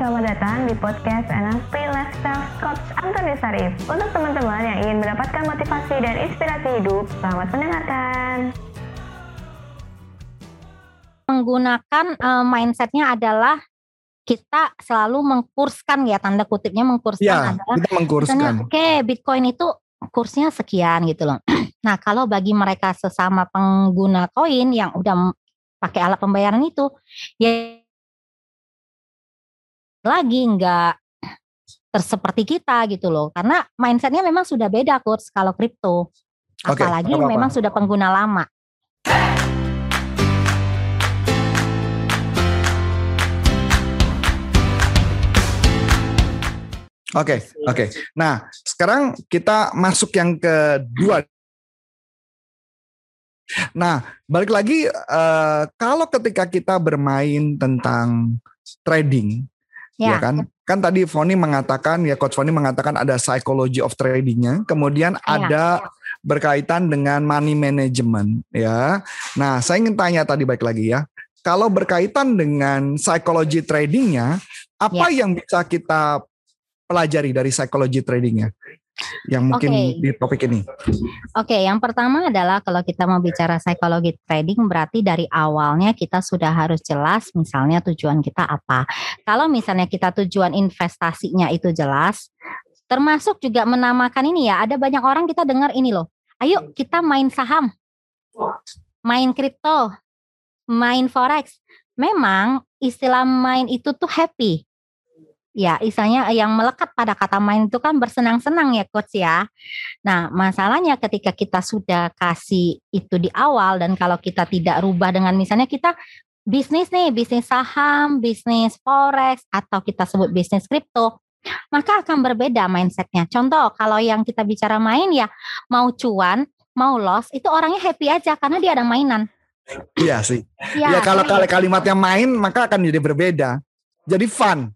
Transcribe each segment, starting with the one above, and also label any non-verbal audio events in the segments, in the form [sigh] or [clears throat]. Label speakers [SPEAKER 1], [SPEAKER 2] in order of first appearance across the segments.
[SPEAKER 1] selamat datang di podcast NLP Lifestyle Coach Antoni Sarif. Untuk teman-teman yang ingin mendapatkan motivasi dan inspirasi hidup, selamat mendengarkan.
[SPEAKER 2] Menggunakan uh, mindsetnya adalah kita selalu mengkurskan ya tanda kutipnya mengkurskan
[SPEAKER 3] ya,
[SPEAKER 2] adalah
[SPEAKER 3] kita mengkurskan.
[SPEAKER 2] Oke, okay, Bitcoin itu kursnya sekian gitu loh. [clears throat] Nah, kalau bagi mereka sesama pengguna koin yang udah pakai alat pembayaran itu, ya lagi nggak terseperti kita gitu loh. Karena mindsetnya memang sudah beda kurs kalau kripto. Apalagi okay, memang sudah pengguna lama.
[SPEAKER 3] Oke, okay, oke. Okay. Nah, sekarang kita masuk yang kedua. Nah, balik lagi uh, kalau ketika kita bermain tentang trading, ya, ya kan? Kan tadi Foni mengatakan ya coach Foni mengatakan ada psychology of tradingnya, kemudian ya. ada berkaitan dengan money management ya. Nah, saya ingin tanya tadi balik lagi ya. Kalau berkaitan dengan psychology tradingnya, apa ya. yang bisa kita pelajari dari psychology tradingnya? Yang mungkin okay. di topik ini?
[SPEAKER 2] Oke, okay, yang pertama adalah kalau kita mau bicara psikologi trading berarti dari awalnya kita sudah harus jelas misalnya tujuan kita apa. Kalau misalnya kita tujuan investasinya itu jelas, termasuk juga menamakan ini ya, ada banyak orang kita dengar ini loh. Ayo kita main saham. Main kripto, main forex. Memang istilah main itu tuh happy ya istilahnya yang melekat pada kata main itu kan bersenang-senang ya coach ya. Nah, masalahnya ketika kita sudah kasih itu di awal dan kalau kita tidak rubah dengan misalnya kita bisnis nih, bisnis saham, bisnis forex atau kita sebut bisnis kripto, maka akan berbeda mindsetnya. Contoh, kalau yang kita bicara main ya mau cuan, mau loss, itu orangnya happy aja karena dia ada mainan.
[SPEAKER 3] Iya sih. Ya, ya kalau kalimatnya main maka akan jadi berbeda. Jadi fun.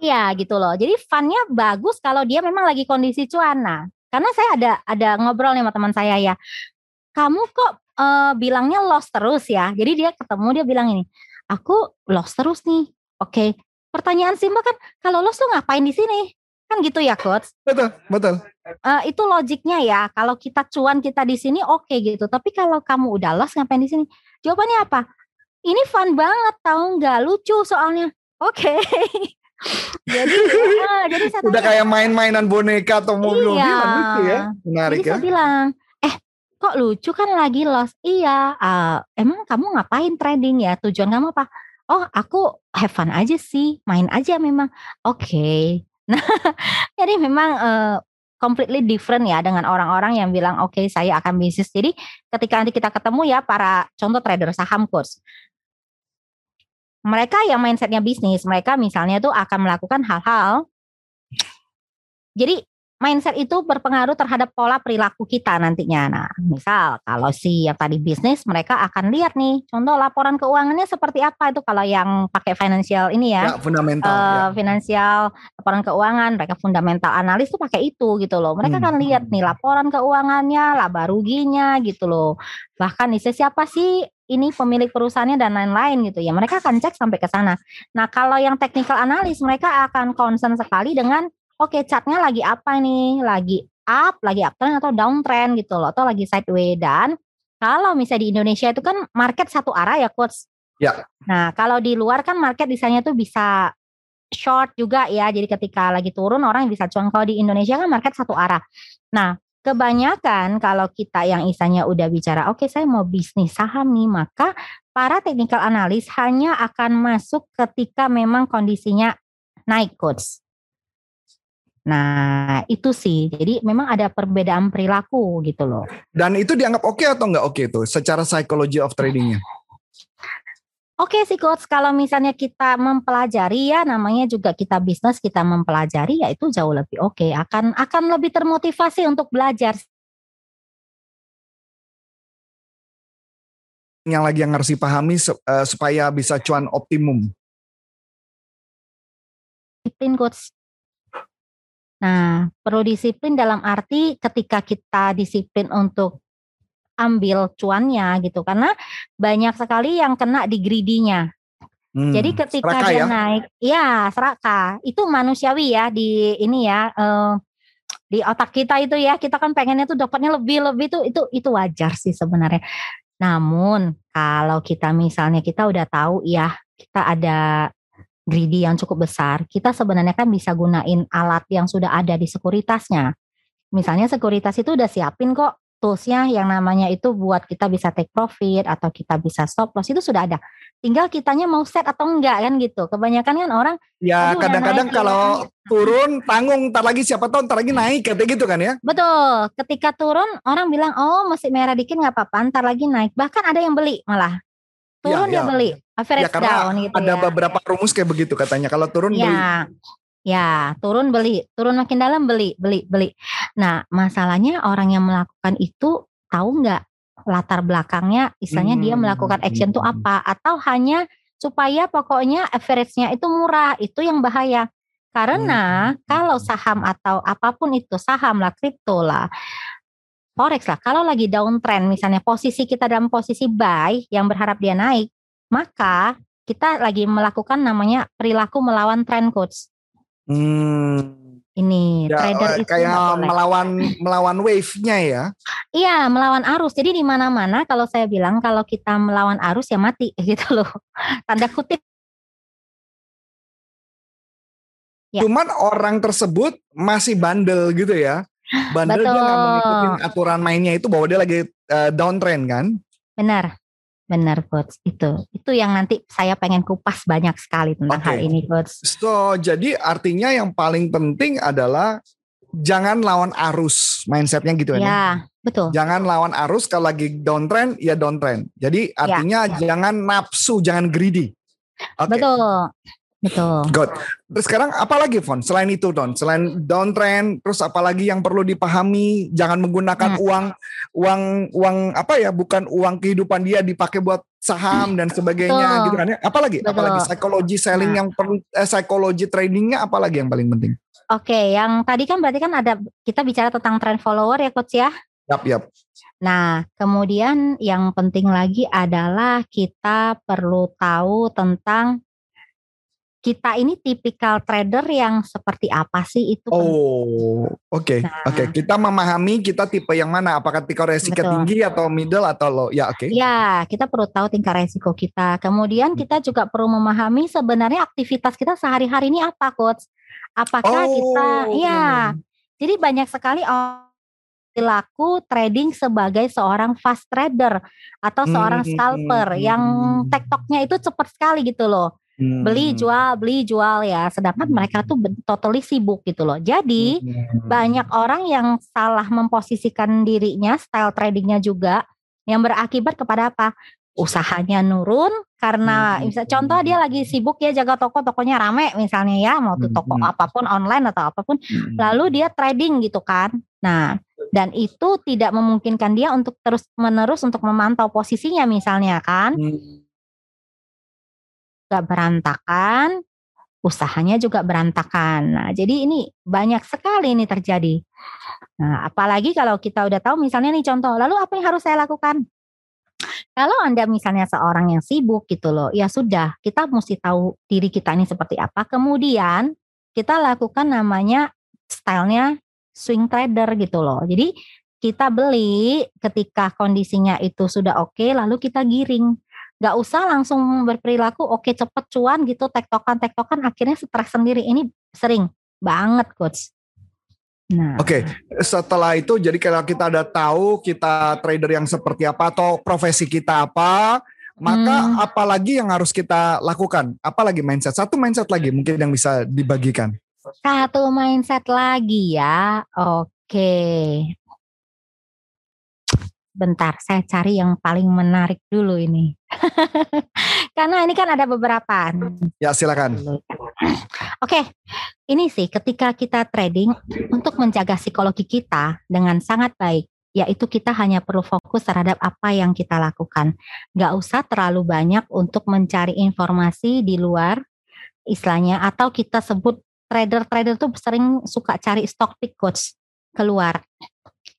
[SPEAKER 2] Iya gitu loh. Jadi funnya bagus kalau dia memang lagi kondisi cuan. Nah, karena saya ada ada ngobrol nih sama teman saya ya. Kamu kok uh, bilangnya loss terus ya? Jadi dia ketemu dia bilang ini, aku loss terus nih. Oke. Okay. Pertanyaan Simba kan, kalau loss lu ngapain di sini? Kan gitu ya, coach?
[SPEAKER 3] Betul, betul.
[SPEAKER 2] Uh, itu logiknya ya. Kalau kita cuan kita di sini oke okay gitu. Tapi kalau kamu udah loss ngapain di sini? Jawabannya apa? Ini fun banget, tahu nggak? Lucu soalnya. Oke. Okay. [laughs]
[SPEAKER 3] jadi uh, jadi saya udah tanya, kayak main-mainan boneka atau mobil iya. gitu ya? Menarik
[SPEAKER 2] jadi
[SPEAKER 3] ya.
[SPEAKER 2] saya bilang eh kok lucu kan lagi loss iya uh, emang kamu ngapain trading ya? Tujuan kamu apa? Oh aku have fun aja sih main aja memang. Oke. Okay. [laughs] nah jadi memang uh, completely different ya dengan orang-orang yang bilang oke okay, saya akan bisnis. Jadi ketika nanti kita ketemu ya para contoh trader saham course mereka yang mindsetnya bisnis, mereka misalnya tuh akan melakukan hal-hal. Jadi mindset itu berpengaruh terhadap pola perilaku kita nantinya. Nah, misal kalau si yang tadi bisnis, mereka akan lihat nih, contoh laporan keuangannya seperti apa itu kalau yang pakai financial ini ya,
[SPEAKER 3] ya fundamental, uh,
[SPEAKER 2] ya. financial laporan keuangan, mereka fundamental analis tuh pakai itu gitu loh. Mereka hmm. akan lihat nih laporan keuangannya, laba ruginya gitu loh. Bahkan isi siapa sih ini pemilik perusahaannya dan lain-lain gitu ya. Mereka akan cek sampai ke sana. Nah, kalau yang technical analis mereka akan concern sekali dengan oke okay, chartnya lagi apa nih? Lagi up, lagi uptrend atau downtrend gitu loh atau lagi sideways dan kalau misalnya di Indonesia itu kan market satu arah ya coach.
[SPEAKER 3] Ya.
[SPEAKER 2] Nah, kalau di luar kan market misalnya tuh bisa short juga ya. Jadi ketika lagi turun orang bisa cuan. Kalau di Indonesia kan market satu arah. Nah, kebanyakan kalau kita yang isanya udah bicara, oke okay, saya mau bisnis saham nih, maka para technical analis hanya akan masuk ketika memang kondisinya naik coach. Nah itu sih, jadi memang ada perbedaan perilaku gitu loh.
[SPEAKER 3] Dan itu dianggap oke okay atau nggak oke okay tuh secara psychology of tradingnya?
[SPEAKER 2] Oke sih coach, kalau misalnya kita mempelajari ya namanya juga kita bisnis kita mempelajari ya itu jauh lebih oke, okay. akan akan lebih termotivasi untuk belajar.
[SPEAKER 3] Yang lagi yang harus dipahami uh, supaya bisa cuan optimum.
[SPEAKER 2] Disiplin coach. Nah, perlu disiplin dalam arti ketika kita disiplin untuk ambil cuannya gitu karena banyak sekali yang kena di greedy-nya. Hmm, Jadi ketika dia ya? naik, ya serakah itu manusiawi ya di ini ya uh, di otak kita itu ya kita kan pengennya tuh dapatnya lebih lebih tuh itu itu wajar sih sebenarnya. Namun kalau kita misalnya kita udah tahu ya kita ada greedy yang cukup besar, kita sebenarnya kan bisa gunain alat yang sudah ada di sekuritasnya. Misalnya sekuritas itu udah siapin kok toolsnya yang namanya itu buat kita bisa take profit atau kita bisa stop loss itu sudah ada. Tinggal kitanya mau set atau enggak kan gitu. Kebanyakan kan orang
[SPEAKER 3] ya kadang-kadang kalau ya. turun tanggung ntar lagi siapa tahu ntar lagi naik kayak gitu kan ya.
[SPEAKER 2] Betul. Ketika turun orang bilang oh masih merah dikit nggak apa-apa ntar lagi naik. Bahkan ada yang beli malah. Turun ya, ya. dia beli. Average ya, down gitu
[SPEAKER 3] ada ya. beberapa rumus kayak begitu katanya. Kalau turun ya. beli.
[SPEAKER 2] Ya, turun beli, turun makin dalam beli, beli, beli. Nah, masalahnya orang yang melakukan itu tahu nggak latar belakangnya, misalnya hmm. dia melakukan action itu apa, atau hanya supaya pokoknya average-nya itu murah, itu yang bahaya. Karena hmm. kalau saham atau apa pun itu, saham lah, kripto lah, forex lah, kalau lagi downtrend, misalnya posisi kita dalam posisi buy yang berharap dia naik, maka kita lagi melakukan namanya perilaku melawan trend coach.
[SPEAKER 3] Hmm.
[SPEAKER 2] Ini ya, trader
[SPEAKER 3] itu kayak melawan melawan wave-nya ya.
[SPEAKER 2] Iya, melawan arus. Jadi di mana-mana kalau saya bilang kalau kita melawan arus ya mati [laughs] gitu loh. Tanda kutip.
[SPEAKER 3] Ya. Cuman orang tersebut masih bandel gitu ya. Bandel Betul. dia nggak mau ngikutin aturan mainnya itu bahwa dia lagi uh, downtrend kan.
[SPEAKER 2] Benar. Benar coach itu itu yang nanti saya pengen kupas banyak sekali tentang okay. hal ini coach.
[SPEAKER 3] So jadi artinya yang paling penting adalah jangan lawan arus mindsetnya gitu ya.
[SPEAKER 2] Ya betul.
[SPEAKER 3] Jangan lawan arus kalau lagi downtrend ya downtrend. Jadi ya, artinya ya, ya. jangan nafsu jangan greedy.
[SPEAKER 2] Okay. Betul. Betul.
[SPEAKER 3] Good. Terus sekarang apa lagi, Fon? Selain itu, Don, selain downtrend, terus apa lagi yang perlu dipahami? Jangan menggunakan hmm. uang, uang, uang apa ya? Bukan uang kehidupan dia dipakai buat saham dan sebagainya, Betul. gitu kan ya? Apalagi, Betul. apalagi psikologi selling nah. yang perlu, eh, psikologi tradingnya, apalagi yang paling penting?
[SPEAKER 2] Oke, yang tadi kan berarti kan ada kita bicara tentang trend follower ya, coach ya?
[SPEAKER 3] Yap, yap.
[SPEAKER 2] Nah, kemudian yang penting lagi adalah kita perlu tahu tentang kita ini tipikal trader yang seperti apa sih itu?
[SPEAKER 3] Oh, oke, okay. nah, oke. Okay. Kita memahami kita tipe yang mana? Apakah tingkat resiko betul. tinggi atau middle atau low? Ya, oke. Okay.
[SPEAKER 2] Ya, kita perlu tahu tingkat resiko kita. Kemudian hmm. kita juga perlu memahami sebenarnya aktivitas kita sehari-hari ini apa, coach? Apakah oh. kita, ya. Jadi banyak sekali perilaku trading sebagai seorang fast trader atau seorang hmm, scalper hmm, yang tektoknya itu cepat sekali gitu loh. Hmm. Beli jual beli jual ya. Sedangkan mereka tuh totally sibuk gitu loh. Jadi hmm. banyak orang yang salah memposisikan dirinya style tradingnya juga yang berakibat kepada apa? Usahanya nurun karena hmm. misalnya contoh dia lagi sibuk ya jaga toko tokonya rame misalnya ya mau tuh toko hmm. apa pun online atau apa pun hmm. lalu dia trading gitu kan. Nah, dan itu tidak memungkinkan dia untuk terus menerus untuk memantau posisinya misalnya kan. Hmm juga berantakan, usahanya juga berantakan. Nah, jadi ini banyak sekali ini terjadi. Nah, apalagi kalau kita udah tahu misalnya nih contoh, lalu apa yang harus saya lakukan? Kalau Anda misalnya seorang yang sibuk gitu loh, ya sudah, kita mesti tahu diri kita ini seperti apa. Kemudian kita lakukan namanya stylenya swing trader gitu loh. Jadi kita beli ketika kondisinya itu sudah oke, okay, lalu kita giring nggak usah langsung berperilaku oke cepet cuan gitu tektokan tektokan akhirnya stres sendiri ini sering banget coach
[SPEAKER 3] Nah, oke. Okay. Setelah itu, jadi kalau kita ada tahu kita trader yang seperti apa atau profesi kita apa, maka hmm. apalagi yang harus kita lakukan? Apalagi mindset? Satu mindset lagi mungkin yang bisa dibagikan.
[SPEAKER 2] Satu mindset lagi ya. Oke. Okay bentar saya cari yang paling menarik dulu ini. [laughs] Karena ini kan ada beberapa.
[SPEAKER 3] Ya silakan.
[SPEAKER 2] Oke, ini sih ketika kita trading untuk menjaga psikologi kita dengan sangat baik, yaitu kita hanya perlu fokus terhadap apa yang kita lakukan. Gak usah terlalu banyak untuk mencari informasi di luar istilahnya atau kita sebut trader-trader tuh sering suka cari stock pick coach keluar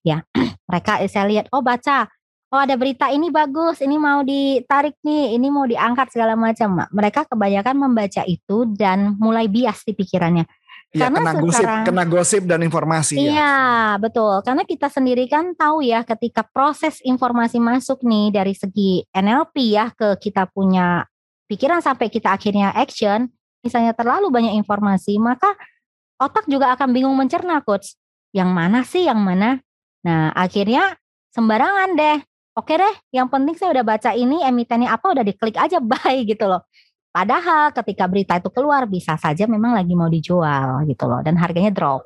[SPEAKER 2] ya [clears throat] mereka saya lihat oh baca oh ada berita ini bagus, ini mau ditarik nih, ini mau diangkat segala macam. Mereka kebanyakan membaca itu dan mulai bias di pikirannya.
[SPEAKER 3] Ya, Karena kena sekarang, gosip, kena gosip dan informasi.
[SPEAKER 2] Ya. Iya, ya. betul. Karena kita sendiri kan tahu ya ketika proses informasi masuk nih dari segi NLP ya ke kita punya pikiran sampai kita akhirnya action, misalnya terlalu banyak informasi, maka otak juga akan bingung mencerna coach. Yang mana sih yang mana? Nah, akhirnya sembarangan deh. Oke deh, yang penting saya udah baca ini emitennya apa udah diklik aja [laughs] bye gitu loh. Padahal ketika berita itu keluar bisa saja memang lagi mau dijual gitu loh dan harganya drop.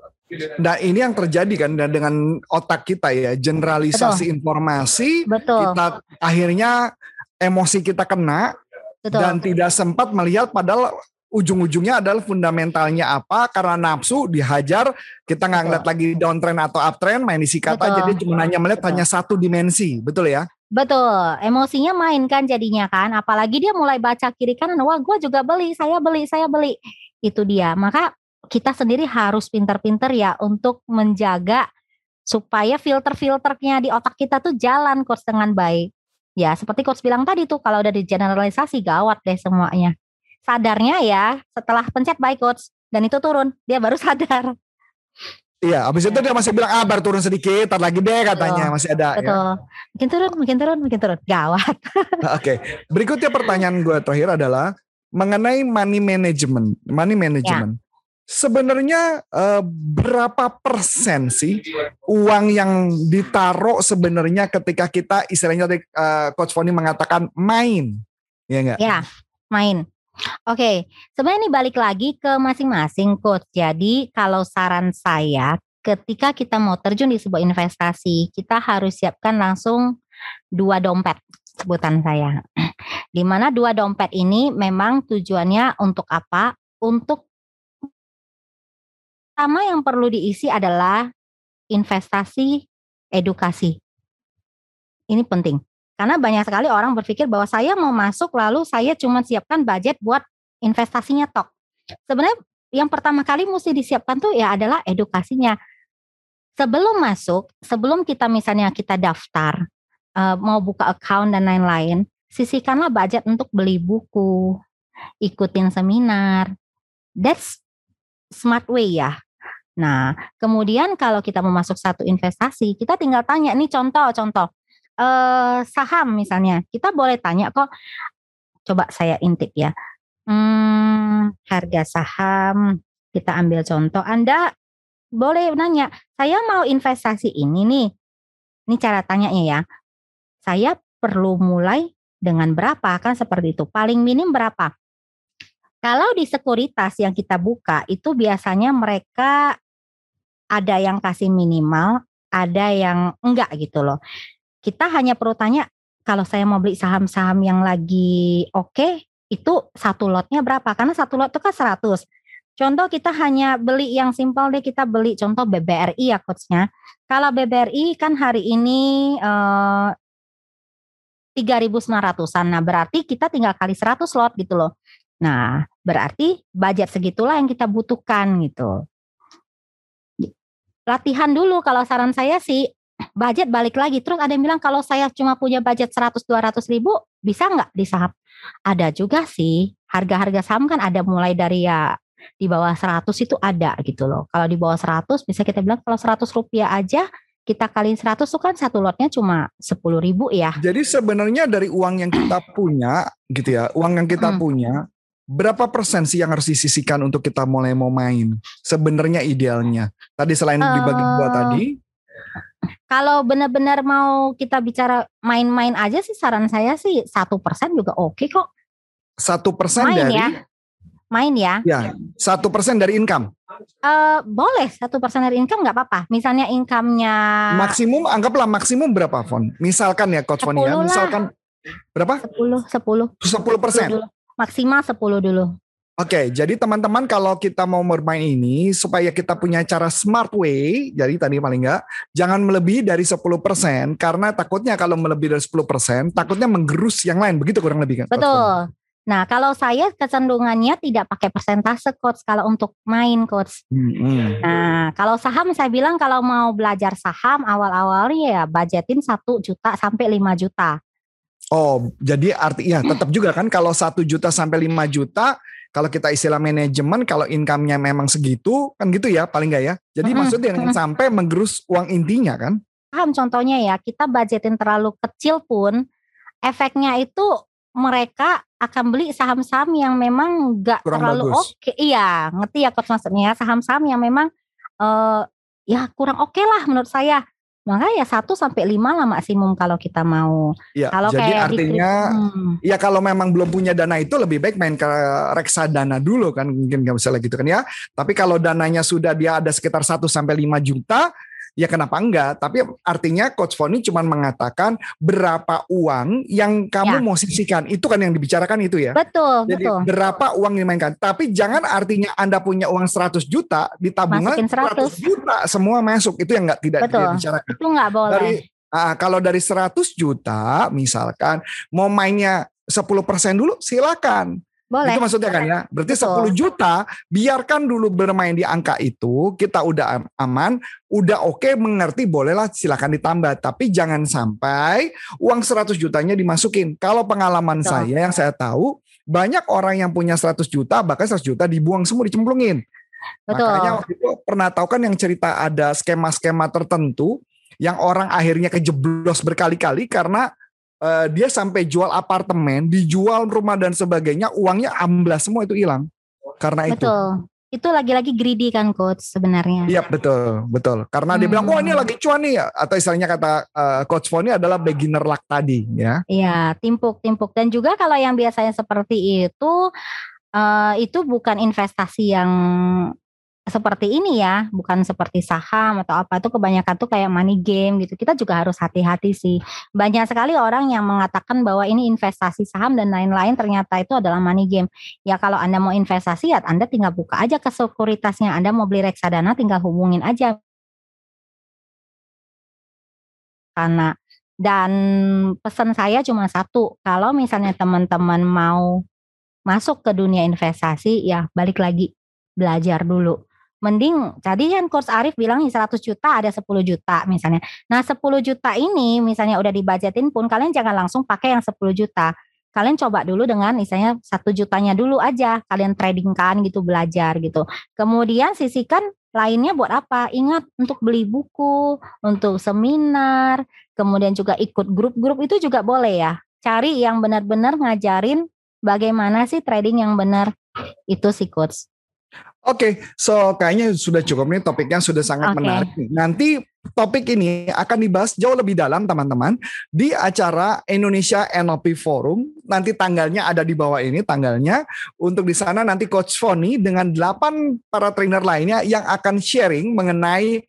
[SPEAKER 3] Nah ini yang terjadi kan dengan otak kita ya generalisasi Betul. informasi Betul. kita akhirnya emosi kita kena Betul. dan tidak sempat melihat padahal ujung-ujungnya adalah fundamentalnya apa karena nafsu dihajar kita nggak ngeliat lagi downtrend atau uptrend main isi kata betul. jadi cuma hanya melihat betul. hanya satu dimensi betul ya?
[SPEAKER 2] Betul. Emosinya main kan jadinya kan apalagi dia mulai baca kiri kanan wah gue juga beli saya beli saya beli. Itu dia. Maka kita sendiri harus pinter-pinter ya untuk menjaga supaya filter-filternya di otak kita tuh jalan coach dengan baik. Ya seperti coach bilang tadi tuh kalau udah digeneralisasi gawat deh semuanya sadarnya ya setelah pencet buy coach dan itu turun dia baru [laughs] sadar
[SPEAKER 3] Iya, abis itu dia masih bilang ah baru turun sedikit, tar lagi deh katanya betul, masih ada.
[SPEAKER 2] Ya. Betul. Ya. Makin turun, makin turun, makin turun. Gawat. [laughs]
[SPEAKER 3] Oke, okay. berikutnya pertanyaan gue terakhir adalah mengenai money management. Money management. Ya. Sebenarnya uh, berapa persen sih uang yang ditaruh sebenarnya ketika kita istilahnya uh, Coach Foni mengatakan main, ya enggak?
[SPEAKER 2] Ya, main. Oke, sebenarnya ini balik lagi ke masing-masing coach. Jadi kalau saran saya ketika kita mau terjun di sebuah investasi, kita harus siapkan langsung dua dompet sebutan saya. [clears throat] Di mana dua dompet ini memang tujuannya untuk apa? Untuk pertama yang perlu diisi adalah investasi edukasi. Ini penting. Karena banyak sekali orang berpikir bahwa saya mau masuk lalu saya cuma siapkan budget buat investasinya tok. Sebenarnya yang pertama kali mesti disiapkan tuh ya adalah edukasinya. Sebelum masuk, sebelum kita misalnya kita daftar, uh, mau buka account dan lain-lain, sisihkanlah budget untuk beli buku, ikutin seminar. That's smart way ya. Nah, kemudian kalau kita mau masuk satu investasi, kita tinggal tanya nih contoh-contoh uh, saham misalnya, kita boleh tanya kok. Coba saya intip ya. Hmm, harga saham kita ambil contoh. Anda boleh nanya, saya mau investasi ini nih. Ini cara tanyanya ya. Saya perlu mulai dengan berapa kan seperti itu. Paling minim berapa? Kalau di sekuritas yang kita buka itu biasanya mereka ada yang kasih minimal, ada yang enggak gitu loh kita hanya perlu tanya kalau saya mau beli saham-saham yang lagi oke okay, itu satu lotnya berapa? Karena satu lot itu kan 100 contoh kita hanya beli yang simpel deh kita beli contoh BBRI ya coachnya. Kalau BBRI kan hari ini eh, 3.900an nah berarti kita tinggal kali 100 lot gitu loh. Nah berarti budget segitulah yang kita butuhkan gitu. Latihan dulu. Kalau saran saya sih budget balik lagi. Terus ada yang bilang kalau saya cuma punya budget 100-200 ribu, bisa nggak di saham? Ada juga sih. Harga-harga saham kan ada mulai dari ya di bawah 100 itu ada gitu loh. Kalau di bawah 100 bisa kita bilang kalau 100 rupiah aja kita kali 100 itu kan satu lotnya cuma 10 ribu ya.
[SPEAKER 3] Jadi sebenarnya dari uang yang kita [clears throat] punya gitu ya, uang yang kita hmm. punya berapa persen sih yang harus disisikan untuk kita mulai mau main? Sebenarnya idealnya. Tadi selain uh, dibagi dua tadi,
[SPEAKER 2] kalau benar-benar mau kita bicara main-main aja sih saran saya sih satu persen juga oke kok.
[SPEAKER 3] Satu persen dari
[SPEAKER 2] ya. main ya.
[SPEAKER 3] Ya satu persen dari income.
[SPEAKER 2] Uh, boleh satu persen dari income nggak apa-apa. Misalnya income-nya
[SPEAKER 3] maksimum anggaplah maksimum berapa fon? Misalkan ya coach Fon ya. Misalkan berapa?
[SPEAKER 2] Sepuluh sepuluh.
[SPEAKER 3] Sepuluh persen.
[SPEAKER 2] Maksimal sepuluh dulu.
[SPEAKER 3] Oke, jadi teman-teman kalau kita mau bermain ini supaya kita punya cara smart way, jadi tadi paling enggak jangan melebihi dari 10% karena takutnya kalau melebihi dari 10% takutnya menggerus yang lain, begitu kurang lebih kan?
[SPEAKER 2] Betul. Nah, kalau saya kecenderungannya tidak pakai persentase coach kalau untuk main coach. Hmm. Nah, kalau saham saya bilang kalau mau belajar saham awal-awalnya ya budgetin satu juta sampai 5 juta.
[SPEAKER 3] Oh, jadi artinya tetap juga kan kalau satu juta sampai 5 juta kalau kita istilah manajemen kalau income-nya memang segitu kan gitu ya paling enggak ya. Jadi -hmm. maksudnya jangan sampai menggerus uang intinya kan.
[SPEAKER 2] Paham contohnya ya, kita budgetin terlalu kecil pun efeknya itu mereka akan beli saham-saham yang memang nggak terlalu oke. Okay. Iya, ngerti ya coach maksudnya saham-saham yang memang uh, ya kurang oke okay lah menurut saya. Maka ya satu sampai lima lah maksimum kalau kita mau.
[SPEAKER 3] Ya, kalau jadi kayak artinya hmm. ya kalau memang belum punya dana itu lebih baik main ke reksadana dulu kan mungkin nggak bisa gitu kan ya. Tapi kalau dananya sudah dia ada sekitar 1 sampai 5 juta ya kenapa enggak? Tapi artinya Coach Foni cuma mengatakan berapa uang yang kamu ya. mau sisihkan. Itu kan yang dibicarakan itu ya.
[SPEAKER 2] Betul,
[SPEAKER 3] Jadi betul. berapa uang yang dimainkan. Tapi jangan artinya Anda punya uang 100 juta di tabungan 100. 100 juta semua masuk. Itu yang enggak tidak
[SPEAKER 2] betul.
[SPEAKER 3] dibicarakan.
[SPEAKER 2] Itu enggak boleh.
[SPEAKER 3] Dari uh, kalau dari 100 juta misalkan mau mainnya 10% dulu silakan.
[SPEAKER 2] Boleh.
[SPEAKER 3] Itu maksudnya kan ya. Berarti Betul. 10 juta biarkan dulu bermain di angka itu, kita udah aman, udah oke okay, mengerti bolehlah silakan ditambah, tapi jangan sampai uang 100 jutanya dimasukin. Kalau pengalaman Betul. saya yang saya tahu, banyak orang yang punya 100 juta bahkan 100 juta dibuang semua dicemplungin. Betul. Makanya waktu itu pernah tahu kan yang cerita ada skema-skema tertentu yang orang akhirnya kejeblos berkali-kali karena uh, dia sampai jual apartemen, dijual rumah dan sebagainya, uangnya amblas semua itu hilang karena
[SPEAKER 2] betul. itu. Betul. Itu lagi-lagi greedy kan coach sebenarnya.
[SPEAKER 3] Iya betul, betul. Karena hmm. dia bilang, "Oh, ini lagi cuan nih." Atau istilahnya kata uh, coach Foni adalah beginner luck tadi, ya.
[SPEAKER 2] Iya, timpuk-timpuk dan juga kalau yang biasanya seperti itu uh, itu bukan investasi yang seperti ini ya, bukan seperti saham atau apa itu kebanyakan tuh kayak money game gitu. Kita juga harus hati-hati sih. Banyak sekali orang yang mengatakan bahwa ini investasi saham dan lain-lain ternyata itu adalah money game. Ya kalau Anda mau investasi ya Anda tinggal buka aja ke sekuritasnya. Anda mau beli reksadana tinggal hubungin aja. Karena dan pesan saya cuma satu, kalau misalnya teman-teman mau masuk ke dunia investasi ya balik lagi belajar dulu mending tadi kan coach Arif bilang 100 juta ada 10 juta misalnya. Nah 10 juta ini misalnya udah dibajetin pun kalian jangan langsung pakai yang 10 juta. Kalian coba dulu dengan misalnya satu jutanya dulu aja kalian tradingkan gitu belajar gitu. Kemudian sisihkan lainnya buat apa? Ingat untuk beli buku, untuk seminar, kemudian juga ikut grup-grup itu juga boleh ya. Cari yang benar-benar ngajarin bagaimana sih trading yang benar itu sih coach.
[SPEAKER 3] Oke, okay, so kayaknya sudah cukup nih topiknya sudah sangat okay. menarik. Nanti topik ini akan dibahas jauh lebih dalam teman-teman di acara Indonesia NLP Forum. Nanti tanggalnya ada di bawah ini tanggalnya. Untuk di sana nanti Coach Foni dengan delapan para trainer lainnya yang akan sharing mengenai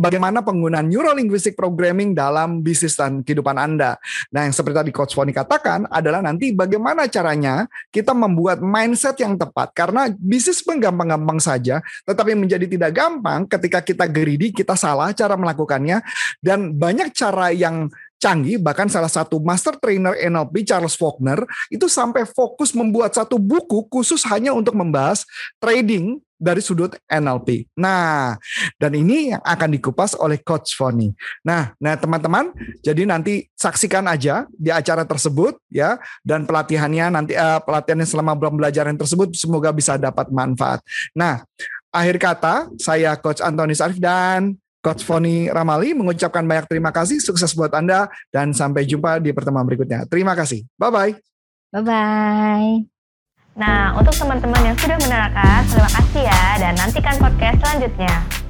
[SPEAKER 3] bagaimana penggunaan Neuro Linguistic Programming dalam bisnis dan kehidupan Anda. Nah yang seperti tadi Coach Foni katakan adalah nanti bagaimana caranya kita membuat mindset yang tepat. Karena bisnis pun gampang-gampang saja, tetapi menjadi tidak gampang ketika kita greedy, kita salah cara melakukannya dan banyak cara yang canggih bahkan salah satu master trainer NLP Charles Faulkner itu sampai fokus membuat satu buku khusus hanya untuk membahas trading dari sudut NLP. Nah, dan ini yang akan dikupas oleh Coach Foni. Nah, nah teman-teman, jadi nanti saksikan aja di acara tersebut ya dan pelatihannya nanti uh, pelatihannya selama bulan belajaran tersebut semoga bisa dapat manfaat. Nah, akhir kata saya Coach Antonis Arif dan Coach Foni Ramali mengucapkan banyak terima kasih, sukses buat Anda, dan sampai jumpa di pertemuan berikutnya. Terima kasih. Bye-bye.
[SPEAKER 2] Bye-bye.
[SPEAKER 1] Nah, untuk teman-teman yang sudah menerangkan, terima kasih ya, dan nantikan podcast selanjutnya.